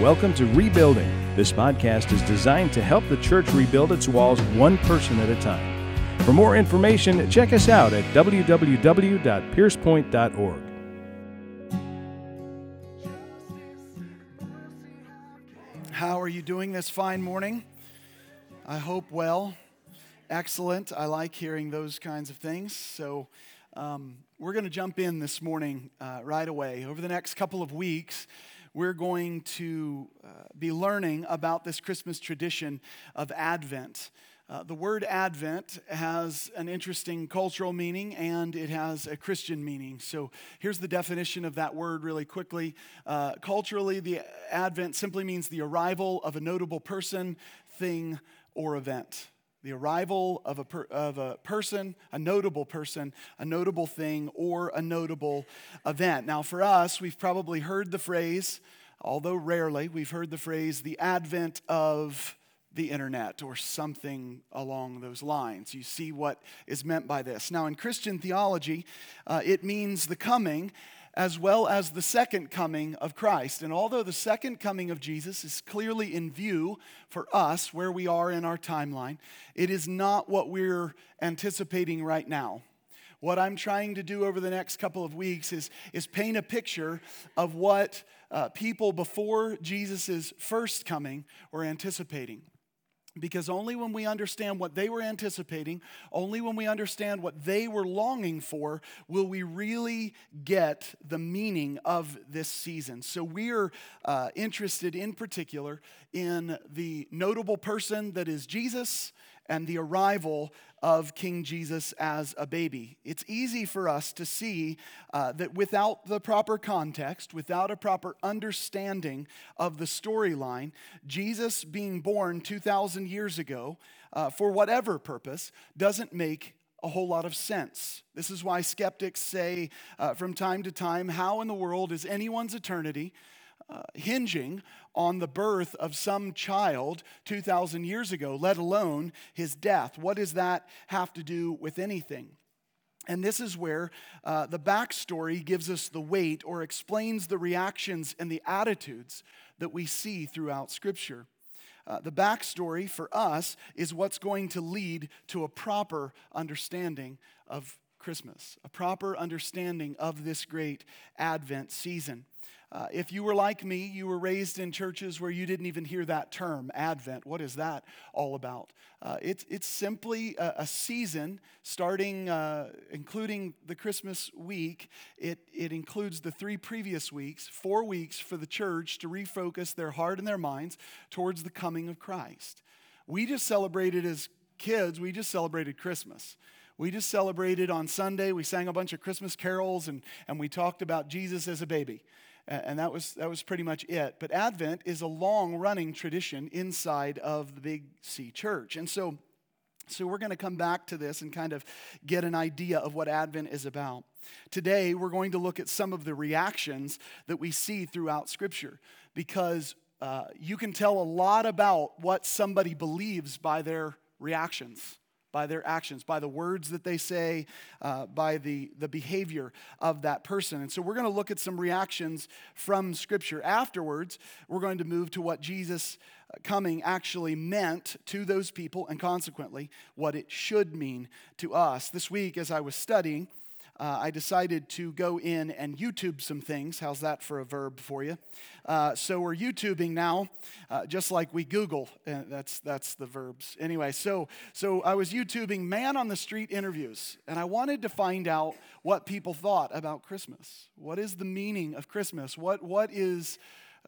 Welcome to Rebuilding. This podcast is designed to help the church rebuild its walls one person at a time. For more information, check us out at www.piercepoint.org. How are you doing this fine morning? I hope well. Excellent. I like hearing those kinds of things. So, um, we're going to jump in this morning uh, right away. Over the next couple of weeks, we're going to uh, be learning about this Christmas tradition of Advent. Uh, the word Advent has an interesting cultural meaning and it has a Christian meaning. So here's the definition of that word really quickly. Uh, culturally, the Advent simply means the arrival of a notable person, thing, or event the arrival of a, per, of a person, a notable person, a notable thing, or a notable event. Now, for us, we've probably heard the phrase, although rarely, we've heard the phrase the advent of the internet or something along those lines. You see what is meant by this. Now, in Christian theology, uh, it means the coming as well as the second coming of Christ. And although the second coming of Jesus is clearly in view for us where we are in our timeline, it is not what we're anticipating right now. What I'm trying to do over the next couple of weeks is, is paint a picture of what uh, people before Jesus' first coming were anticipating. Because only when we understand what they were anticipating, only when we understand what they were longing for, will we really get the meaning of this season. So, we're uh, interested in particular in the notable person that is Jesus and the arrival of King Jesus as a baby. It's easy for us to see uh, that without the proper context, without a proper understanding of the storyline, Jesus being born 2,000 years ago, uh, for whatever purpose, doesn't make a whole lot of sense. This is why skeptics say uh, from time to time, How in the world is anyone's eternity? Uh, hinging on the birth of some child 2,000 years ago, let alone his death. What does that have to do with anything? And this is where uh, the backstory gives us the weight or explains the reactions and the attitudes that we see throughout Scripture. Uh, the backstory for us is what's going to lead to a proper understanding of Christmas, a proper understanding of this great Advent season. Uh, if you were like me, you were raised in churches where you didn't even hear that term, Advent. What is that all about? Uh, it's, it's simply a, a season starting, uh, including the Christmas week. It, it includes the three previous weeks, four weeks for the church to refocus their heart and their minds towards the coming of Christ. We just celebrated as kids, we just celebrated Christmas. We just celebrated on Sunday. We sang a bunch of Christmas carols and, and we talked about Jesus as a baby and that was, that was pretty much it. But Advent is a long running tradition inside of the Big C church. And so, so we're going to come back to this and kind of get an idea of what Advent is about. Today, we're going to look at some of the reactions that we see throughout Scripture because uh, you can tell a lot about what somebody believes by their reactions by their actions, by the words that they say, uh, by the, the behavior of that person. And so we're going to look at some reactions from Scripture. Afterwards, we're going to move to what Jesus uh, coming actually meant to those people and consequently what it should mean to us. This week, as I was studying, uh, I decided to go in and YouTube some things. How's that for a verb for you? Uh, so we're YouTubing now, uh, just like we Google. Uh, that's that's the verbs. Anyway, so so I was YouTubing man on the street interviews, and I wanted to find out what people thought about Christmas. What is the meaning of Christmas? What what is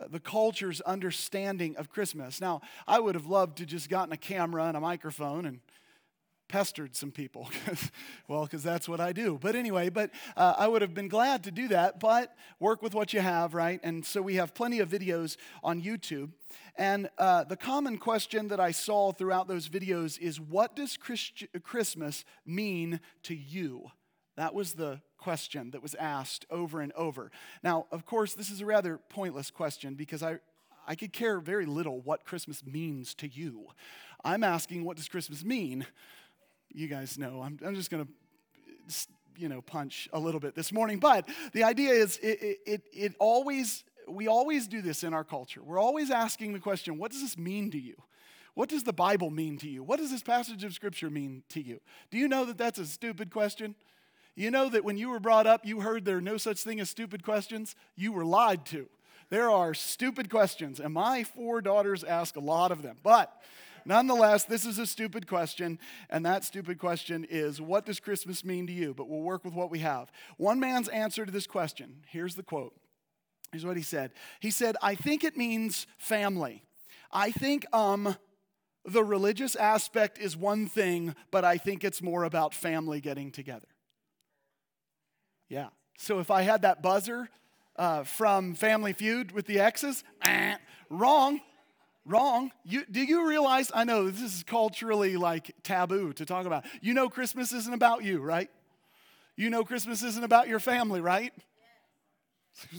uh, the culture's understanding of Christmas. Now, I would have loved to just gotten a camera and a microphone and pestered some people. well, because that's what I do. But anyway, but uh, I would have been glad to do that, but work with what you have, right? And so we have plenty of videos on YouTube. And uh, the common question that I saw throughout those videos is what does Christ- Christmas mean to you? That was the question that was asked over and over. Now, of course, this is a rather pointless question because I, I could care very little what Christmas means to you. I'm asking, what does Christmas mean? You guys know. I'm, I'm just going to, you know, punch a little bit this morning. But the idea is it, it, it always we always do this in our culture. We're always asking the question, what does this mean to you? What does the Bible mean to you? What does this passage of Scripture mean to you? Do you know that that's a stupid question? You know that when you were brought up, you heard there are no such thing as stupid questions? You were lied to. There are stupid questions, and my four daughters ask a lot of them. But nonetheless, this is a stupid question, and that stupid question is what does Christmas mean to you? But we'll work with what we have. One man's answer to this question here's the quote. Here's what he said. He said, I think it means family. I think um, the religious aspect is one thing, but I think it's more about family getting together. Yeah. So if I had that buzzer uh, from Family Feud with the exes, eh, wrong. Wrong. You, do you realize? I know this is culturally like taboo to talk about. You know, Christmas isn't about you, right? You know, Christmas isn't about your family, right?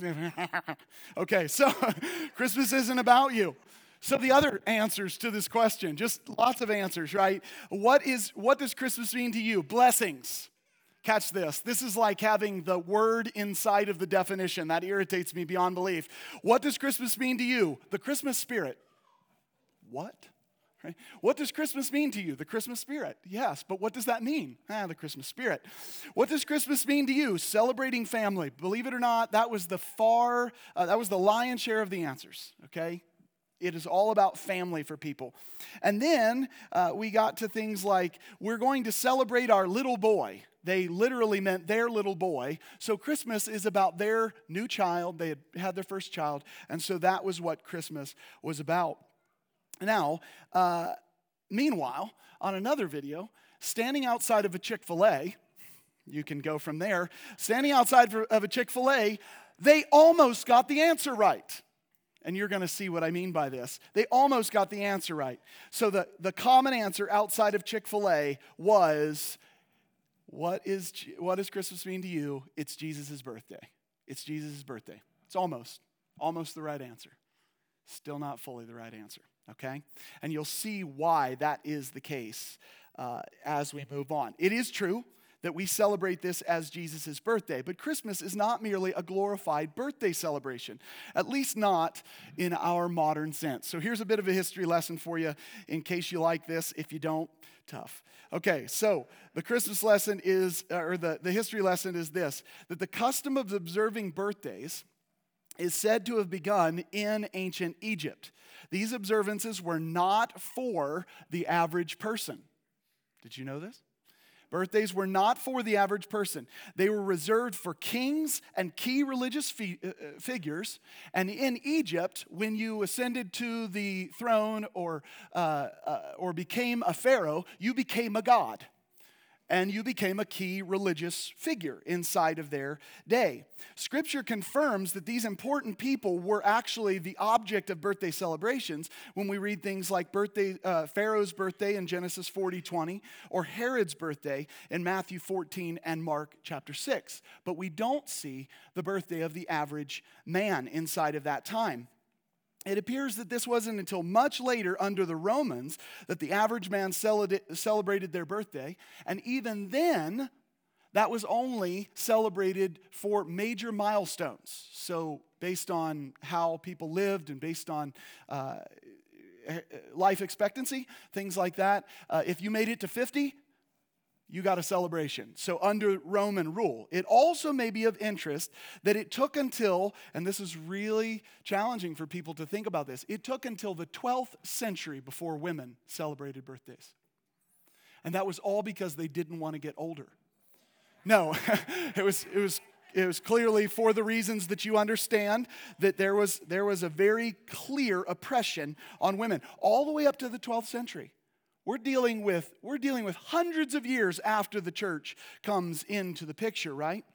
okay, so Christmas isn't about you. So the other answers to this question, just lots of answers, right? What is what does Christmas mean to you? Blessings. Catch this. This is like having the word inside of the definition. That irritates me beyond belief. What does Christmas mean to you? The Christmas spirit. What? What does Christmas mean to you? The Christmas spirit. Yes, but what does that mean? Ah, the Christmas spirit. What does Christmas mean to you? Celebrating family. Believe it or not, that was the far, uh, that was the lion's share of the answers, okay? It is all about family for people. And then uh, we got to things like we're going to celebrate our little boy. They literally meant their little boy. So Christmas is about their new child. They had had their first child. And so that was what Christmas was about. Now, uh, meanwhile, on another video, standing outside of a Chick fil A, you can go from there, standing outside of a Chick fil A, they almost got the answer right. And you're going to see what I mean by this. They almost got the answer right. So, the, the common answer outside of Chick fil A was what, is, what does Christmas mean to you? It's Jesus' birthday. It's Jesus' birthday. It's almost, almost the right answer. Still not fully the right answer, okay? And you'll see why that is the case uh, as we move on. It is true that we celebrate this as Jesus' birthday. But Christmas is not merely a glorified birthday celebration, at least not in our modern sense. So here's a bit of a history lesson for you in case you like this. If you don't, tough. Okay, so the Christmas lesson is, or the, the history lesson is this that the custom of observing birthdays is said to have begun in ancient Egypt. These observances were not for the average person. Did you know this? Birthdays were not for the average person. They were reserved for kings and key religious fi- uh, uh, figures. And in Egypt, when you ascended to the throne or, uh, uh, or became a pharaoh, you became a god and you became a key religious figure inside of their day. Scripture confirms that these important people were actually the object of birthday celebrations when we read things like birthday, uh, Pharaoh's birthday in Genesis 40 20, or Herod's birthday in Matthew 14 and Mark chapter 6. But we don't see the birthday of the average man inside of that time. It appears that this wasn't until much later under the Romans that the average man celebrated their birthday. And even then, that was only celebrated for major milestones. So, based on how people lived and based on uh, life expectancy, things like that. Uh, if you made it to 50, you got a celebration. So, under Roman rule, it also may be of interest that it took until, and this is really challenging for people to think about this, it took until the 12th century before women celebrated birthdays. And that was all because they didn't want to get older. No, it was, it was it was clearly for the reasons that you understand that there was, there was a very clear oppression on women all the way up to the 12th century. We're dealing with we're dealing with hundreds of years after the church comes into the picture, right?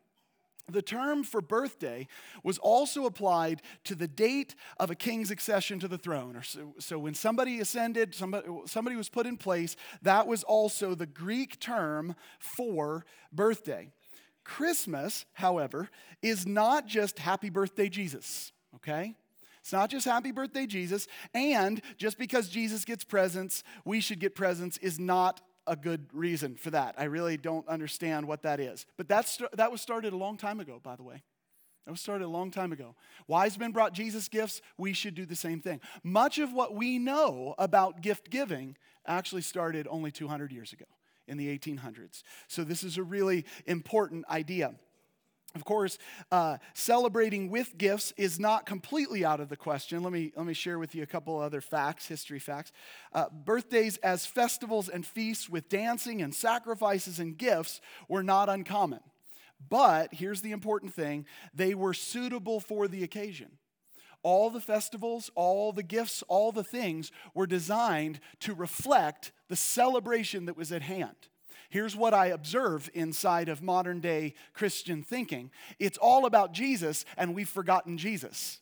The term for birthday was also applied to the date of a king's accession to the throne. Or so, so, when somebody ascended, somebody, somebody was put in place, that was also the Greek term for birthday. Christmas, however, is not just happy birthday, Jesus, okay? It's not just happy birthday, Jesus. And just because Jesus gets presents, we should get presents is not a good reason for that. I really don't understand what that is. But that's, that was started a long time ago, by the way. That was started a long time ago. Wise men brought Jesus gifts. We should do the same thing. Much of what we know about gift giving actually started only 200 years ago in the 1800s. So, this is a really important idea. Of course, uh, celebrating with gifts is not completely out of the question. Let me, let me share with you a couple other facts, history facts. Uh, birthdays as festivals and feasts with dancing and sacrifices and gifts were not uncommon. But here's the important thing they were suitable for the occasion. All the festivals, all the gifts, all the things were designed to reflect the celebration that was at hand. Here's what I observe inside of modern day Christian thinking it's all about Jesus, and we've forgotten Jesus.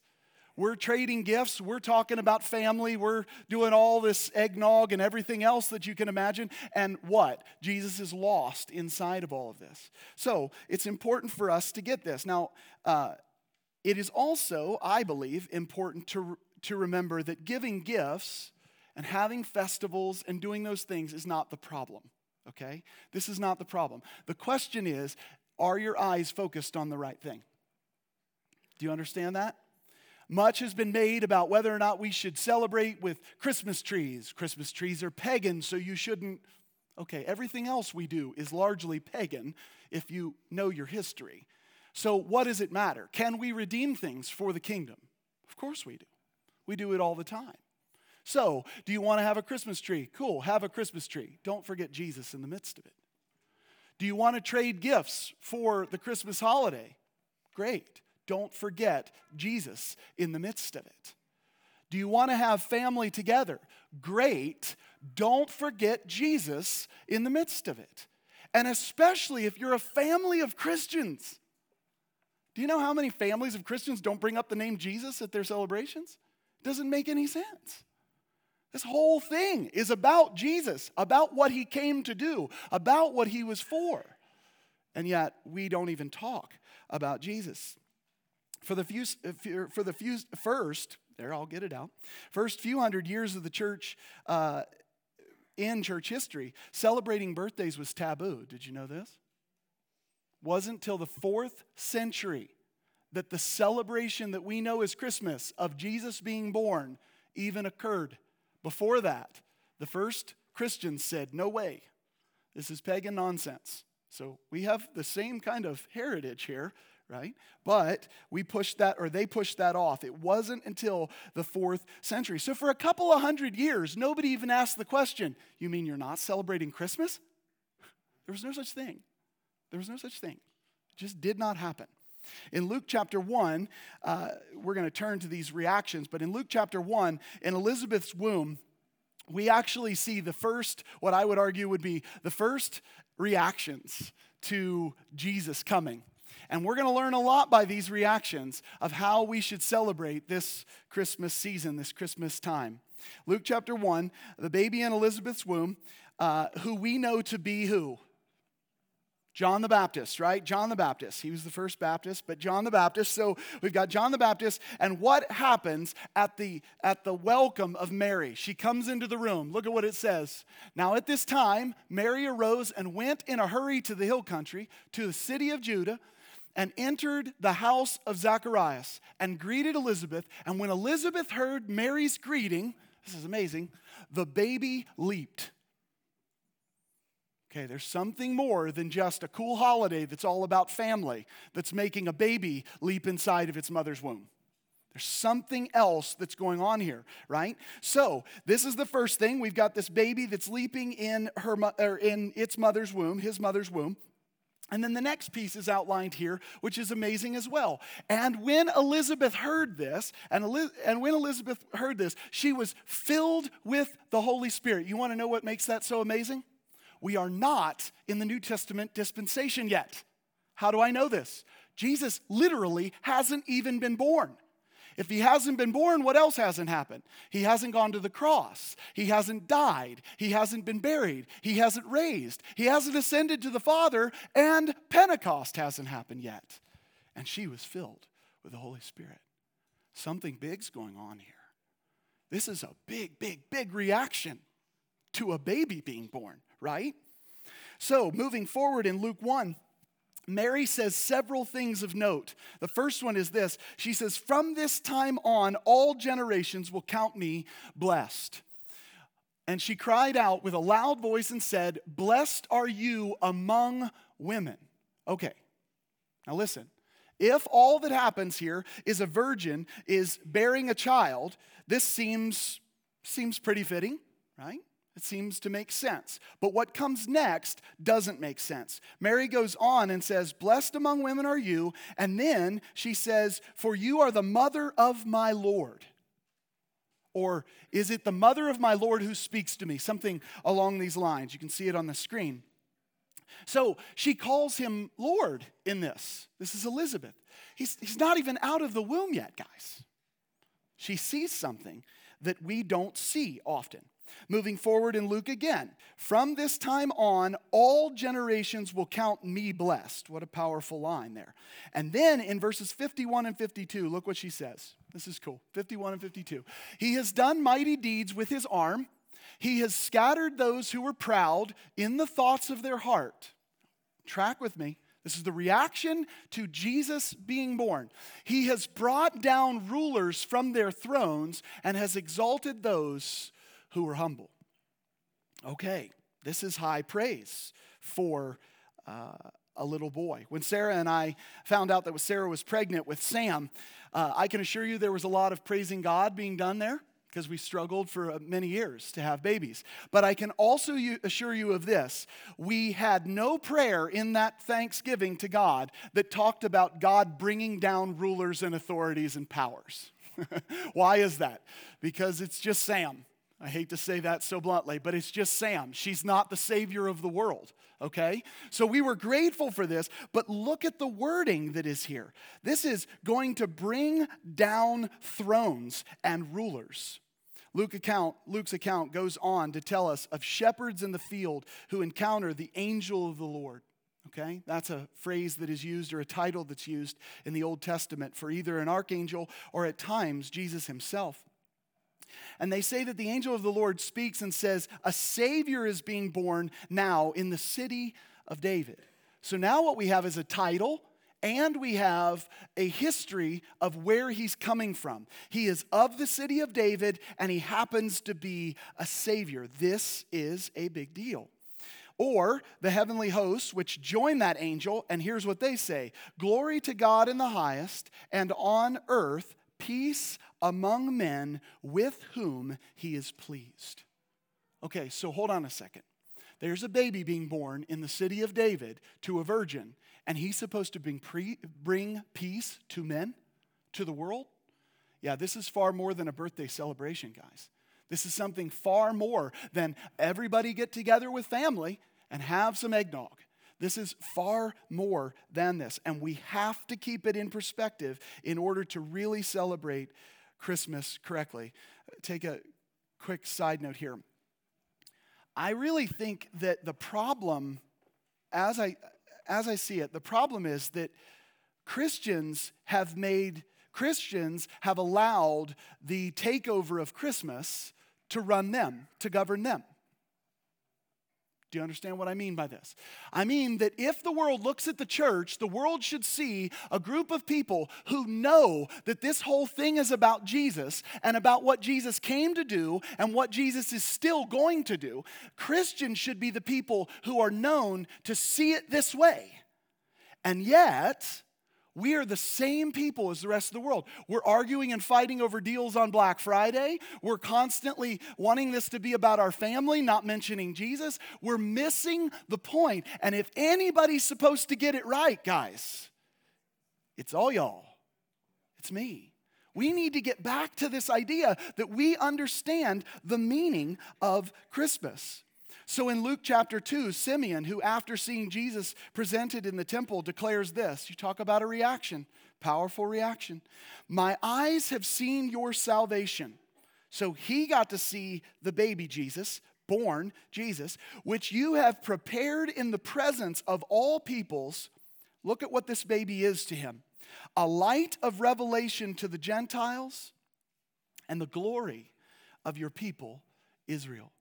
We're trading gifts. We're talking about family. We're doing all this eggnog and everything else that you can imagine. And what? Jesus is lost inside of all of this. So it's important for us to get this. Now, uh, it is also, I believe, important to, to remember that giving gifts and having festivals and doing those things is not the problem. Okay? This is not the problem. The question is are your eyes focused on the right thing? Do you understand that? Much has been made about whether or not we should celebrate with Christmas trees. Christmas trees are pagan, so you shouldn't. Okay, everything else we do is largely pagan if you know your history. So, what does it matter? Can we redeem things for the kingdom? Of course we do. We do it all the time. So, do you want to have a Christmas tree? Cool, have a Christmas tree. Don't forget Jesus in the midst of it. Do you want to trade gifts for the Christmas holiday? Great don't forget Jesus in the midst of it. Do you want to have family together? Great. Don't forget Jesus in the midst of it. And especially if you're a family of Christians. Do you know how many families of Christians don't bring up the name Jesus at their celebrations? Doesn't make any sense. This whole thing is about Jesus, about what he came to do, about what he was for. And yet, we don't even talk about Jesus. For the few, for the few first, there, I'll get it out. First few hundred years of the church uh, in church history, celebrating birthdays was taboo. Did you know this? Wasn't till the fourth century that the celebration that we know as Christmas of Jesus being born even occurred. Before that, the first Christians said, No way, this is pagan nonsense. So we have the same kind of heritage here right? But we pushed that, or they pushed that off. It wasn't until the fourth century. So for a couple of hundred years, nobody even asked the question You mean you're not celebrating Christmas? There was no such thing. There was no such thing. It just did not happen. In Luke chapter 1, uh, we're going to turn to these reactions, but in Luke chapter 1, in Elizabeth's womb, we actually see the first, what I would argue would be the first reactions to Jesus coming. And we're going to learn a lot by these reactions of how we should celebrate this Christmas season, this Christmas time. Luke chapter 1, the baby in Elizabeth's womb, uh, who we know to be who? John the Baptist, right? John the Baptist. He was the first Baptist, but John the Baptist. So we've got John the Baptist, and what happens at the at the welcome of Mary? She comes into the room. Look at what it says. Now at this time, Mary arose and went in a hurry to the hill country, to the city of Judah and entered the house of Zacharias and greeted Elizabeth. And when Elizabeth heard Mary's greeting, this is amazing, the baby leaped. Okay, there's something more than just a cool holiday that's all about family that's making a baby leap inside of its mother's womb. There's something else that's going on here, right? So, this is the first thing. We've got this baby that's leaping in her or in its mother's womb, his mother's womb. And then the next piece is outlined here, which is amazing as well. And when Elizabeth heard this, and, Eli- and when Elizabeth heard this, she was filled with the Holy Spirit. You want to know what makes that so amazing? We are not in the New Testament dispensation yet. How do I know this? Jesus literally hasn't even been born. If he hasn't been born, what else hasn't happened? He hasn't gone to the cross. He hasn't died. He hasn't been buried. He hasn't raised. He hasn't ascended to the Father, and Pentecost hasn't happened yet. And she was filled with the Holy Spirit. Something big's going on here. This is a big, big, big reaction to a baby being born, right? So, moving forward in Luke 1, Mary says several things of note. The first one is this She says, From this time on, all generations will count me blessed. And she cried out with a loud voice and said, Blessed are you among women. Okay, now listen. If all that happens here is a virgin is bearing a child, this seems, seems pretty fitting, right? It seems to make sense. But what comes next doesn't make sense. Mary goes on and says, Blessed among women are you. And then she says, For you are the mother of my Lord. Or is it the mother of my Lord who speaks to me? Something along these lines. You can see it on the screen. So she calls him Lord in this. This is Elizabeth. He's, he's not even out of the womb yet, guys. She sees something that we don't see often. Moving forward in Luke again, from this time on, all generations will count me blessed. What a powerful line there. And then in verses 51 and 52, look what she says. This is cool. 51 and 52. He has done mighty deeds with his arm, he has scattered those who were proud in the thoughts of their heart. Track with me. This is the reaction to Jesus being born. He has brought down rulers from their thrones and has exalted those who were humble. Okay, this is high praise for uh, a little boy. When Sarah and I found out that Sarah was pregnant with Sam, uh, I can assure you there was a lot of praising God being done there because we struggled for uh, many years to have babies. But I can also assure you of this we had no prayer in that thanksgiving to God that talked about God bringing down rulers and authorities and powers. Why is that? Because it's just Sam. I hate to say that so bluntly, but it's just Sam. She's not the savior of the world, okay? So we were grateful for this, but look at the wording that is here. This is going to bring down thrones and rulers. Luke account, Luke's account goes on to tell us of shepherds in the field who encounter the angel of the Lord. Okay? That's a phrase that is used or a title that's used in the Old Testament for either an archangel or at times Jesus himself. And they say that the angel of the Lord speaks and says, A Savior is being born now in the city of David. So now what we have is a title and we have a history of where he's coming from. He is of the city of David and he happens to be a Savior. This is a big deal. Or the heavenly hosts, which join that angel, and here's what they say Glory to God in the highest, and on earth, peace among men with whom he is pleased. Okay, so hold on a second. There's a baby being born in the city of David to a virgin, and he's supposed to bring, pre- bring peace to men, to the world. Yeah, this is far more than a birthday celebration, guys. This is something far more than everybody get together with family and have some eggnog. This is far more than this, and we have to keep it in perspective in order to really celebrate Christmas correctly. Take a quick side note here. I really think that the problem, as I, as I see it, the problem is that Christians have made, Christians have allowed the takeover of Christmas to run them, to govern them. Do you understand what I mean by this? I mean that if the world looks at the church, the world should see a group of people who know that this whole thing is about Jesus and about what Jesus came to do and what Jesus is still going to do. Christians should be the people who are known to see it this way. And yet, we are the same people as the rest of the world. We're arguing and fighting over deals on Black Friday. We're constantly wanting this to be about our family, not mentioning Jesus. We're missing the point. And if anybody's supposed to get it right, guys, it's all y'all. It's me. We need to get back to this idea that we understand the meaning of Christmas. So in Luke chapter 2, Simeon, who after seeing Jesus presented in the temple, declares this. You talk about a reaction, powerful reaction. My eyes have seen your salvation. So he got to see the baby Jesus, born Jesus, which you have prepared in the presence of all peoples. Look at what this baby is to him a light of revelation to the Gentiles and the glory of your people, Israel.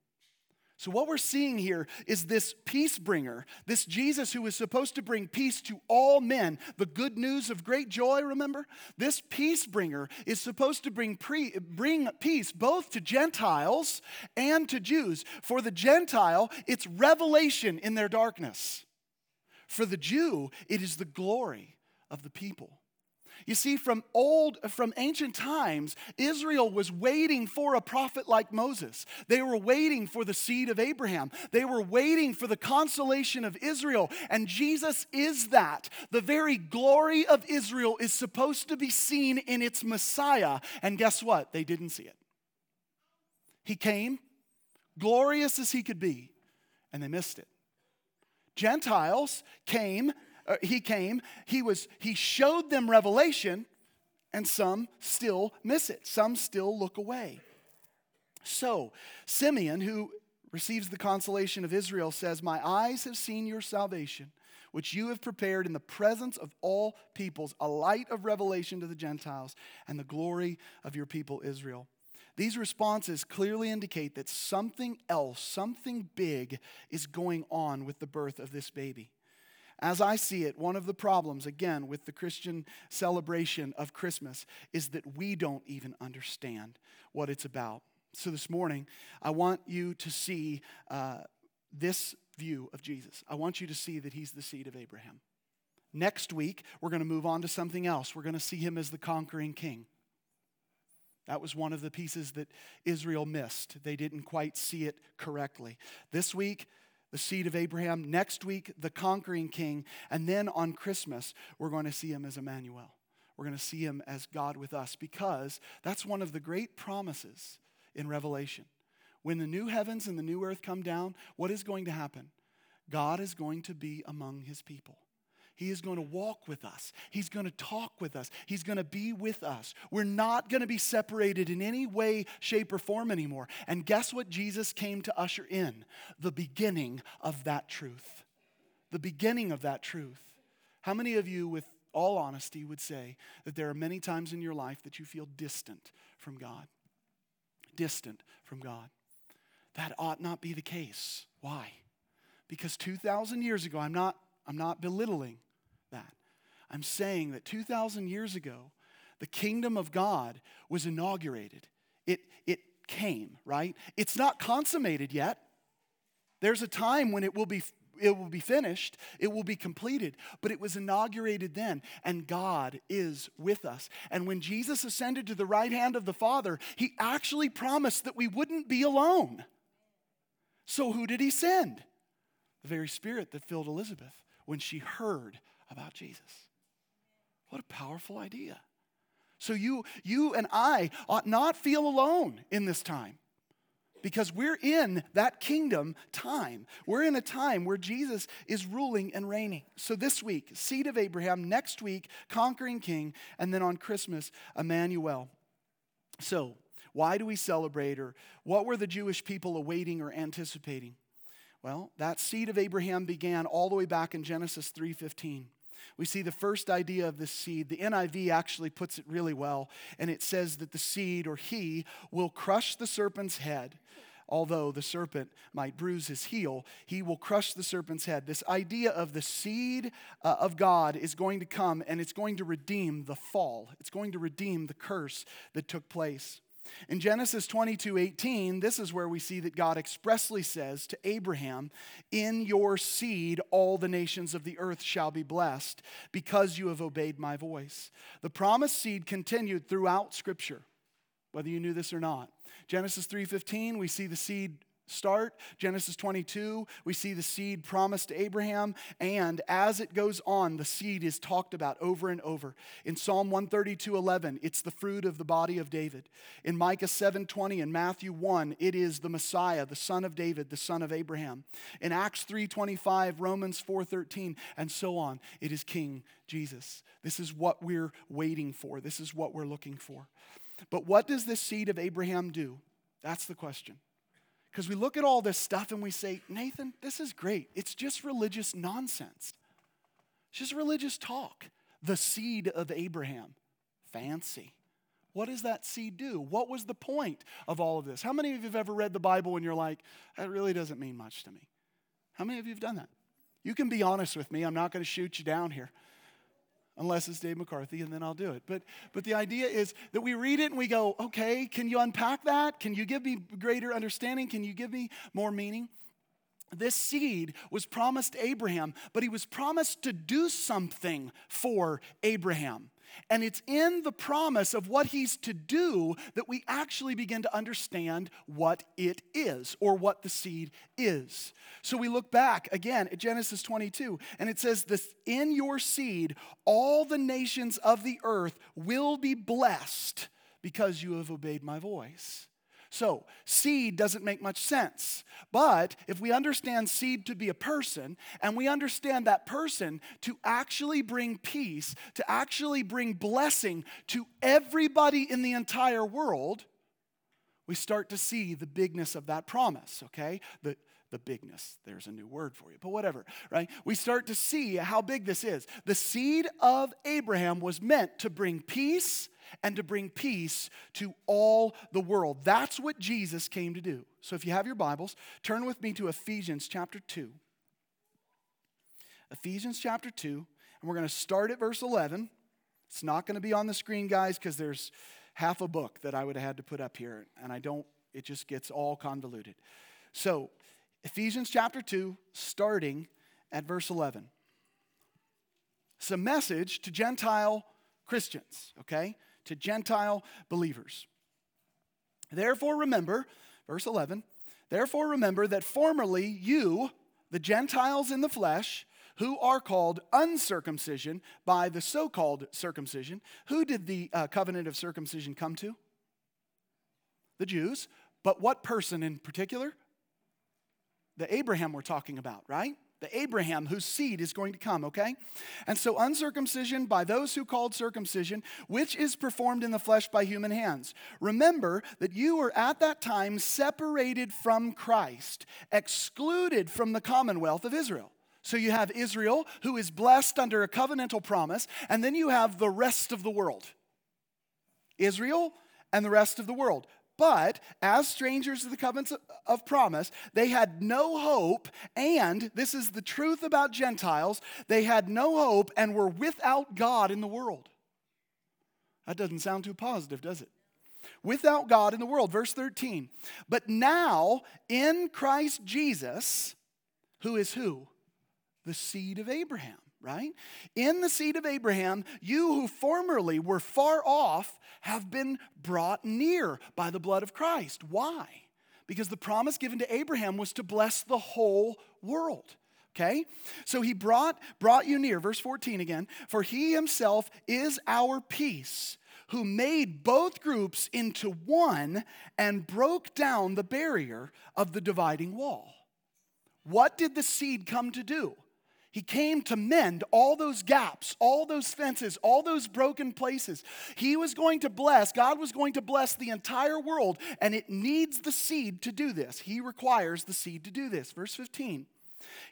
So, what we're seeing here is this peace bringer, this Jesus who is supposed to bring peace to all men, the good news of great joy, remember? This peace bringer is supposed to bring, pre, bring peace both to Gentiles and to Jews. For the Gentile, it's revelation in their darkness. For the Jew, it is the glory of the people. You see, from old, from ancient times, Israel was waiting for a prophet like Moses. They were waiting for the seed of Abraham. They were waiting for the consolation of Israel. And Jesus is that. The very glory of Israel is supposed to be seen in its Messiah. And guess what? They didn't see it. He came, glorious as he could be, and they missed it. Gentiles came uh, he came, he was he showed them revelation and some still miss it. Some still look away. So, Simeon who receives the consolation of Israel says, "My eyes have seen your salvation." which you have prepared in the presence of all peoples, a light of revelation to the Gentiles and the glory of your people Israel. These responses clearly indicate that something else, something big, is going on with the birth of this baby. As I see it, one of the problems, again, with the Christian celebration of Christmas is that we don't even understand what it's about. So this morning, I want you to see uh, this view of Jesus. I want you to see that he's the seed of Abraham. Next week, we're going to move on to something else. We're going to see him as the conquering king. That was one of the pieces that Israel missed. They didn't quite see it correctly. This week, the seed of Abraham. Next week, the conquering king. And then on Christmas, we're going to see him as Emmanuel. We're going to see him as God with us because that's one of the great promises in Revelation. When the new heavens and the new earth come down, what is going to happen? God is going to be among his people. He is going to walk with us. He's going to talk with us. He's going to be with us. We're not going to be separated in any way, shape, or form anymore. And guess what Jesus came to usher in? The beginning of that truth. The beginning of that truth. How many of you, with all honesty, would say that there are many times in your life that you feel distant from God? Distant from God. That ought not be the case. Why? Because 2,000 years ago, I'm not, I'm not belittling that. I'm saying that 2,000 years ago, the kingdom of God was inaugurated. It, it came, right? It's not consummated yet. There's a time when it will be it will be finished, it will be completed, but it was inaugurated then, and God is with us. And when Jesus ascended to the right hand of the Father, he actually promised that we wouldn't be alone. So, who did he send? The very Spirit that filled Elizabeth when she heard about Jesus. What a powerful idea. So you, you and I ought not feel alone in this time because we're in that kingdom time. We're in a time where Jesus is ruling and reigning. So this week, seed of Abraham, next week, conquering king, and then on Christmas, Emmanuel. So, why do we celebrate or what were the Jewish people awaiting or anticipating? Well, that seed of Abraham began all the way back in Genesis 3:15 we see the first idea of the seed. The NIV actually puts it really well, and it says that the seed, or he, will crush the serpent's head. Although the serpent might bruise his heel, he will crush the serpent's head. This idea of the seed uh, of God is going to come and it's going to redeem the fall. It's going to redeem the curse that took place. In Genesis 22 18, this is where we see that God expressly says to Abraham, In your seed all the nations of the earth shall be blessed, because you have obeyed my voice. The promised seed continued throughout Scripture, whether you knew this or not. Genesis 3:15, we see the seed start, Genesis 22, we see the seed promised to Abraham. And as it goes on, the seed is talked about over and over. In Psalm 132 11, it's the fruit of the body of David. In Micah 7 20 and Matthew 1, it is the Messiah, the son of David, the son of Abraham. In Acts 3 25, Romans 4 13, and so on, it is King Jesus. This is what we're waiting for, this is what we're looking for. But what does this seed of Abraham do? That's the question. Because we look at all this stuff and we say, Nathan, this is great. It's just religious nonsense. It's just religious talk. The seed of Abraham. Fancy. What does that seed do? What was the point of all of this? How many of you have ever read the Bible and you're like, that really doesn't mean much to me? How many of you have done that? You can be honest with me. I'm not going to shoot you down here unless it's Dave McCarthy, and then I'll do it. But, but the idea is that we read it and we go, okay, can you unpack that? Can you give me greater understanding? Can you give me more meaning? This seed was promised Abraham, but he was promised to do something for Abraham. And it's in the promise of what he's to do that we actually begin to understand what it is or what the seed is. So we look back again at Genesis 22, and it says, This in your seed, all the nations of the earth will be blessed because you have obeyed my voice. So, seed doesn't make much sense. But if we understand seed to be a person, and we understand that person to actually bring peace, to actually bring blessing to everybody in the entire world, we start to see the bigness of that promise, okay? The, the bigness. There's a new word for you, but whatever, right? We start to see how big this is. The seed of Abraham was meant to bring peace and to bring peace to all the world. That's what Jesus came to do. So if you have your Bibles, turn with me to Ephesians chapter 2. Ephesians chapter 2, and we're going to start at verse 11. It's not going to be on the screen, guys, because there's half a book that I would have had to put up here, and I don't, it just gets all convoluted. So, Ephesians chapter 2, starting at verse 11. It's a message to Gentile Christians, okay? To Gentile believers. Therefore, remember, verse 11, therefore remember that formerly you, the Gentiles in the flesh, who are called uncircumcision by the so called circumcision, who did the uh, covenant of circumcision come to? The Jews. But what person in particular? The Abraham we're talking about, right? The Abraham whose seed is going to come, okay? And so, uncircumcision by those who called circumcision, which is performed in the flesh by human hands. Remember that you were at that time separated from Christ, excluded from the commonwealth of Israel. So, you have Israel, who is blessed under a covenantal promise, and then you have the rest of the world. Israel and the rest of the world. But as strangers to the covenants of promise, they had no hope, and this is the truth about Gentiles they had no hope and were without God in the world. That doesn't sound too positive, does it? Without God in the world. Verse 13. But now in Christ Jesus, who is who? The seed of Abraham right? In the seed of Abraham, you who formerly were far off have been brought near by the blood of Christ. Why? Because the promise given to Abraham was to bless the whole world. Okay? So he brought brought you near verse 14 again, for he himself is our peace who made both groups into one and broke down the barrier of the dividing wall. What did the seed come to do? He came to mend all those gaps, all those fences, all those broken places. He was going to bless, God was going to bless the entire world, and it needs the seed to do this. He requires the seed to do this. Verse 15.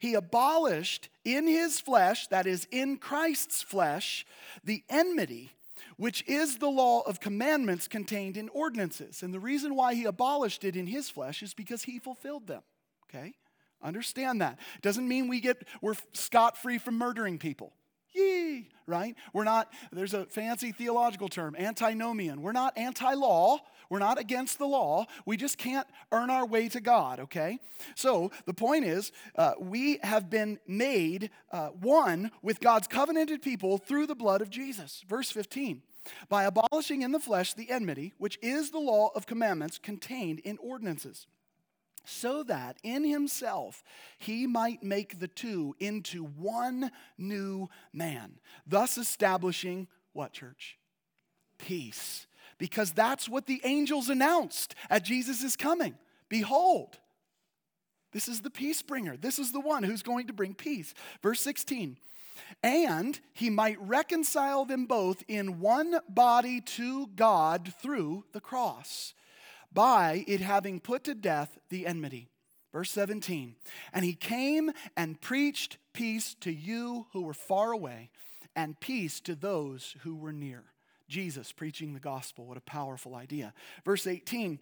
He abolished in his flesh, that is, in Christ's flesh, the enmity which is the law of commandments contained in ordinances. And the reason why he abolished it in his flesh is because he fulfilled them. Okay? Understand that. Doesn't mean we get we're scot free from murdering people. Yee, right? We're not, there's a fancy theological term, antinomian. We're not anti law. We're not against the law. We just can't earn our way to God, okay? So the point is, uh, we have been made uh, one with God's covenanted people through the blood of Jesus. Verse 15 by abolishing in the flesh the enmity, which is the law of commandments contained in ordinances so that in himself he might make the two into one new man, thus establishing what, church? Peace. Because that's what the angels announced at Jesus' coming. Behold, this is the peace bringer. This is the one who's going to bring peace. Verse 16. And he might reconcile them both in one body to God through the cross by it having put to death the enmity. Verse 17, and he came and preached peace to you who were far away, and peace to those who were near. Jesus preaching the gospel. What a powerful idea. Verse 18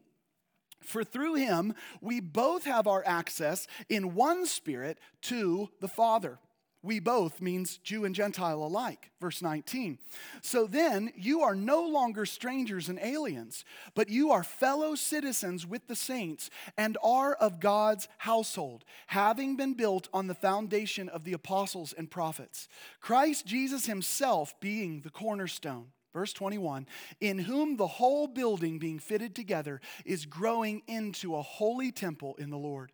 For through him we both have our access in one spirit to the Father. We both means Jew and Gentile alike. Verse 19. So then you are no longer strangers and aliens, but you are fellow citizens with the saints and are of God's household, having been built on the foundation of the apostles and prophets, Christ Jesus himself being the cornerstone. Verse 21 In whom the whole building being fitted together is growing into a holy temple in the Lord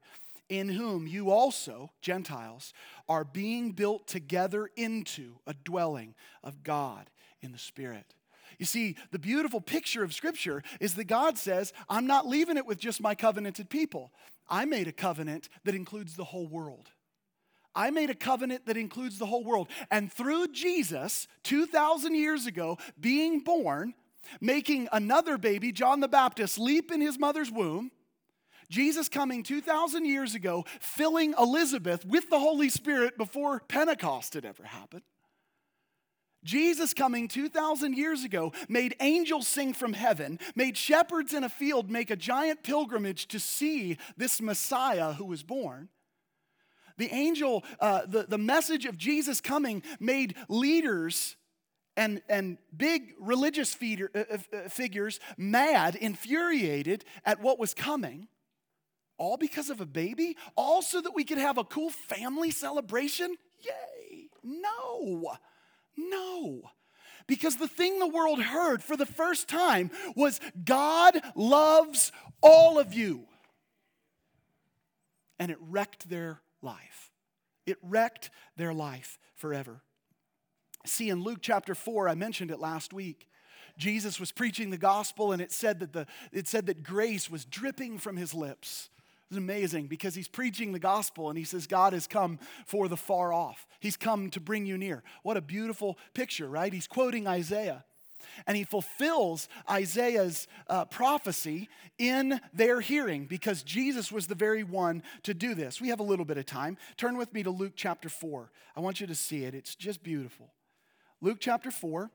in whom you also, Gentiles, are being built together into a dwelling of God in the Spirit. You see, the beautiful picture of Scripture is that God says, I'm not leaving it with just my covenanted people. I made a covenant that includes the whole world. I made a covenant that includes the whole world. And through Jesus, 2,000 years ago, being born, making another baby, John the Baptist, leap in his mother's womb, Jesus coming 2,000 years ago, filling Elizabeth with the Holy Spirit before Pentecost had ever happened. Jesus coming 2,000 years ago made angels sing from heaven, made shepherds in a field make a giant pilgrimage to see this Messiah who was born. The angel, uh, the, the message of Jesus coming made leaders and, and big religious feeder, uh, uh, figures mad, infuriated at what was coming. All because of a baby? All so that we could have a cool family celebration? Yay. No. No. Because the thing the world heard for the first time was God loves all of you. And it wrecked their life. It wrecked their life forever. See, in Luke chapter 4, I mentioned it last week. Jesus was preaching the gospel, and it said that, the, it said that grace was dripping from his lips. It's amazing because he's preaching the gospel and he says, God has come for the far off. He's come to bring you near. What a beautiful picture, right? He's quoting Isaiah. And he fulfills Isaiah's uh, prophecy in their hearing because Jesus was the very one to do this. We have a little bit of time. Turn with me to Luke chapter 4. I want you to see it, it's just beautiful. Luke chapter 4.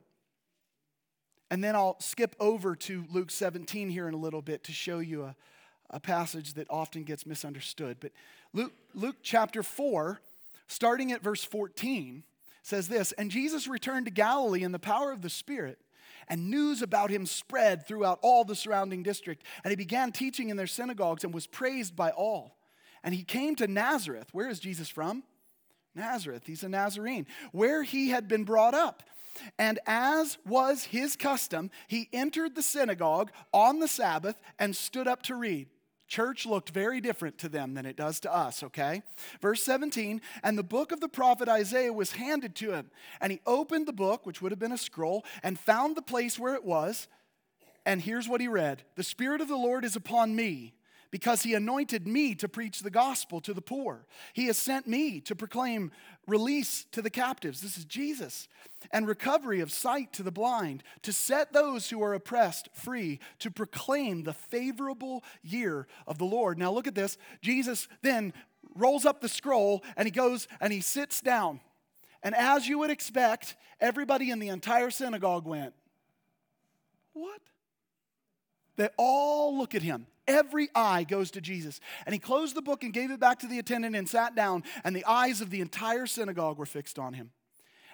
And then I'll skip over to Luke 17 here in a little bit to show you a, a passage that often gets misunderstood. But Luke, Luke chapter 4, starting at verse 14, says this And Jesus returned to Galilee in the power of the Spirit, and news about him spread throughout all the surrounding district. And he began teaching in their synagogues and was praised by all. And he came to Nazareth. Where is Jesus from? Nazareth. He's a Nazarene, where he had been brought up. And as was his custom, he entered the synagogue on the Sabbath and stood up to read. Church looked very different to them than it does to us, okay? Verse 17, and the book of the prophet Isaiah was handed to him. And he opened the book, which would have been a scroll, and found the place where it was. And here's what he read The Spirit of the Lord is upon me because he anointed me to preach the gospel to the poor. He has sent me to proclaim release to the captives. This is Jesus. And recovery of sight to the blind, to set those who are oppressed free, to proclaim the favorable year of the Lord. Now look at this. Jesus then rolls up the scroll and he goes and he sits down. And as you would expect, everybody in the entire synagogue went, What? They all look at him. Every eye goes to Jesus. And he closed the book and gave it back to the attendant and sat down, and the eyes of the entire synagogue were fixed on him.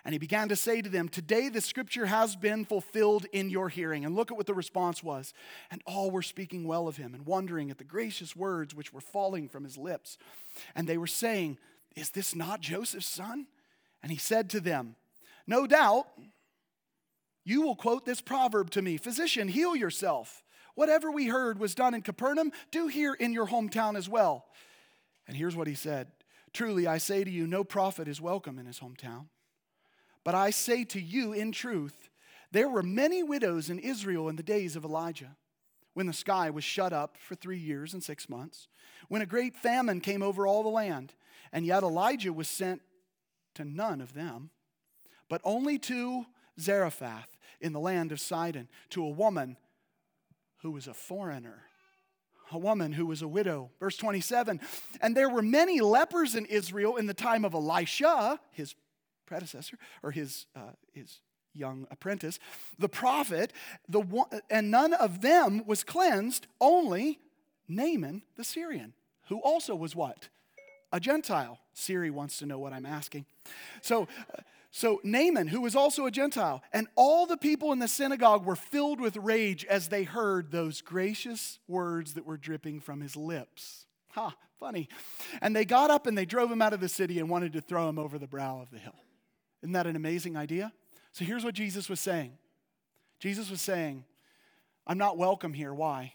And he began to say to them, Today the scripture has been fulfilled in your hearing. And look at what the response was. And all were speaking well of him and wondering at the gracious words which were falling from his lips. And they were saying, Is this not Joseph's son? And he said to them, No doubt you will quote this proverb to me Physician, heal yourself. Whatever we heard was done in Capernaum, do here in your hometown as well. And here's what he said Truly, I say to you, no prophet is welcome in his hometown. But I say to you, in truth, there were many widows in Israel in the days of Elijah, when the sky was shut up for three years and six months, when a great famine came over all the land, and yet Elijah was sent to none of them, but only to Zarephath in the land of Sidon, to a woman who was a foreigner, a woman who was a widow. Verse 27 And there were many lepers in Israel in the time of Elisha, his predecessor, or his, uh, his young apprentice, the prophet, the one, and none of them was cleansed, only Naaman the Syrian, who also was what? A Gentile. Siri wants to know what I'm asking. So, so Naaman, who was also a Gentile, and all the people in the synagogue were filled with rage as they heard those gracious words that were dripping from his lips. Ha, funny. And they got up and they drove him out of the city and wanted to throw him over the brow of the hill. Isn't that an amazing idea? So here's what Jesus was saying Jesus was saying, I'm not welcome here. Why?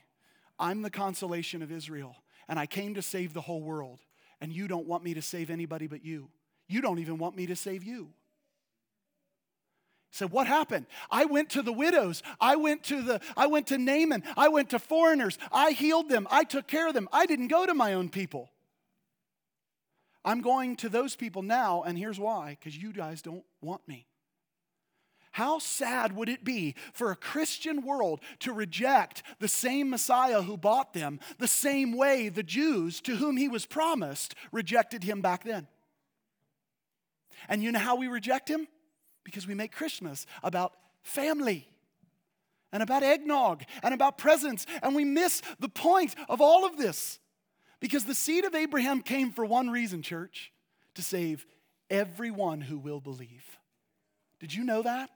I'm the consolation of Israel, and I came to save the whole world, and you don't want me to save anybody but you. You don't even want me to save you. So what happened? I went to the widows. I went to the I went to Naaman. I went to foreigners. I healed them. I took care of them. I didn't go to my own people. I'm going to those people now and here's why cuz you guys don't want me. How sad would it be for a Christian world to reject the same Messiah who bought them the same way the Jews to whom he was promised rejected him back then? And you know how we reject him? Because we make Christmas about family and about eggnog and about presents, and we miss the point of all of this. Because the seed of Abraham came for one reason, church to save everyone who will believe. Did you know that?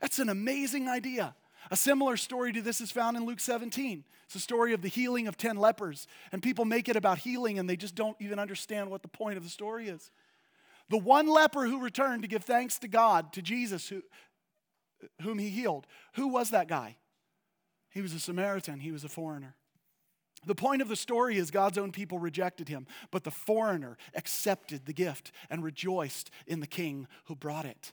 That's an amazing idea. A similar story to this is found in Luke 17. It's a story of the healing of 10 lepers, and people make it about healing and they just don't even understand what the point of the story is. The one leper who returned to give thanks to God, to Jesus, who, whom he healed, who was that guy? He was a Samaritan, he was a foreigner. The point of the story is God's own people rejected him, but the foreigner accepted the gift and rejoiced in the king who brought it.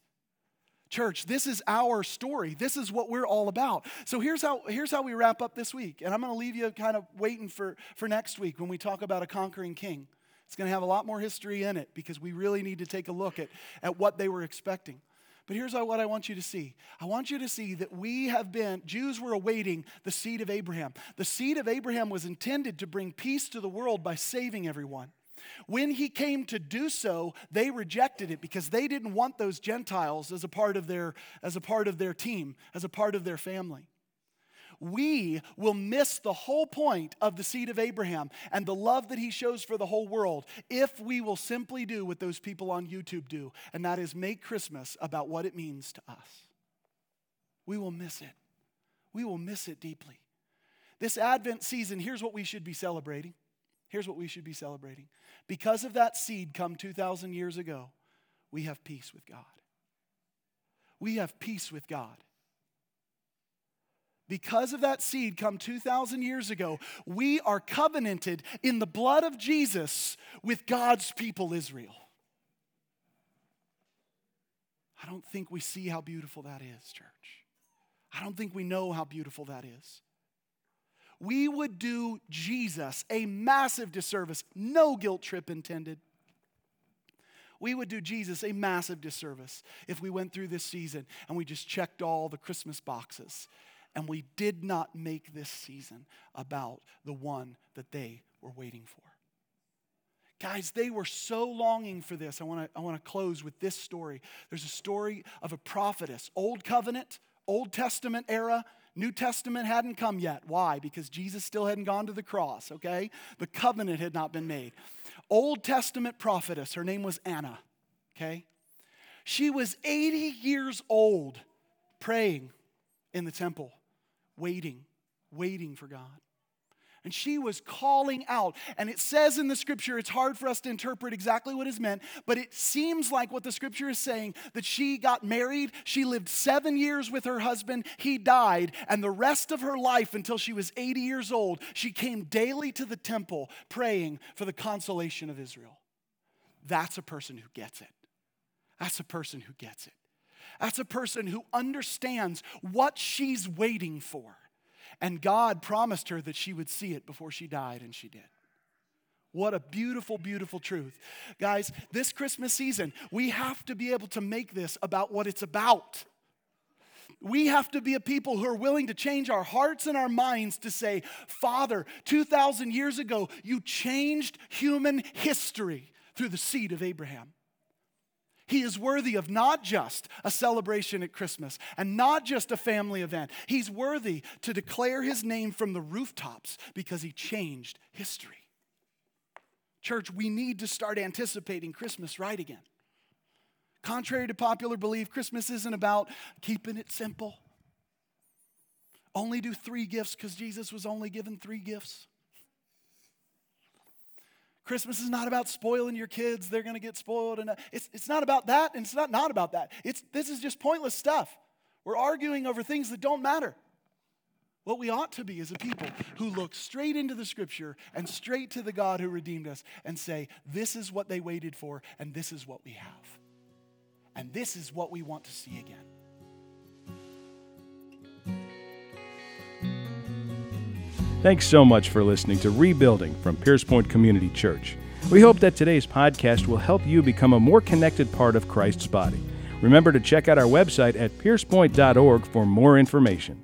Church, this is our story. This is what we're all about. So here's how, here's how we wrap up this week. And I'm going to leave you kind of waiting for, for next week when we talk about a conquering king. It's going to have a lot more history in it because we really need to take a look at, at what they were expecting. But here's what I want you to see. I want you to see that we have been, Jews were awaiting the seed of Abraham. The seed of Abraham was intended to bring peace to the world by saving everyone. When he came to do so, they rejected it because they didn't want those Gentiles as a part of their, as a part of their team, as a part of their family we will miss the whole point of the seed of Abraham and the love that he shows for the whole world if we will simply do what those people on YouTube do, and that is make Christmas about what it means to us. We will miss it. We will miss it deeply. This Advent season, here's what we should be celebrating. Here's what we should be celebrating. Because of that seed come 2,000 years ago, we have peace with God. We have peace with God because of that seed come 2,000 years ago, we are covenanted in the blood of Jesus with God's people, Israel. I don't think we see how beautiful that is, church. I don't think we know how beautiful that is. We would do Jesus a massive disservice, no guilt trip intended. We would do Jesus a massive disservice if we went through this season and we just checked all the Christmas boxes and we did not make this season about the one that they were waiting for. Guys, they were so longing for this. I want to I want to close with this story. There's a story of a prophetess, Old Covenant, Old Testament era. New Testament hadn't come yet. Why? Because Jesus still hadn't gone to the cross, okay? The covenant had not been made. Old Testament prophetess, her name was Anna, okay? She was 80 years old praying in the temple waiting, waiting for God. And she was calling out. And it says in the scripture, it's hard for us to interpret exactly what is meant, but it seems like what the scripture is saying that she got married, she lived seven years with her husband, he died, and the rest of her life until she was 80 years old, she came daily to the temple praying for the consolation of Israel. That's a person who gets it. That's a person who gets it. That's a person who understands what she's waiting for. And God promised her that she would see it before she died, and she did. What a beautiful, beautiful truth. Guys, this Christmas season, we have to be able to make this about what it's about. We have to be a people who are willing to change our hearts and our minds to say, Father, 2,000 years ago, you changed human history through the seed of Abraham. He is worthy of not just a celebration at Christmas and not just a family event. He's worthy to declare his name from the rooftops because he changed history. Church, we need to start anticipating Christmas right again. Contrary to popular belief, Christmas isn't about keeping it simple. Only do three gifts because Jesus was only given three gifts. Christmas is not about spoiling your kids. They're going to get spoiled. And uh, it's, it's not about that, and it's not not about that. It's, this is just pointless stuff. We're arguing over things that don't matter. What we ought to be is a people who look straight into the scripture and straight to the God who redeemed us and say, This is what they waited for, and this is what we have. And this is what we want to see again. Thanks so much for listening to Rebuilding from Pierce Point Community Church. We hope that today's podcast will help you become a more connected part of Christ's body. Remember to check out our website at piercepoint.org for more information.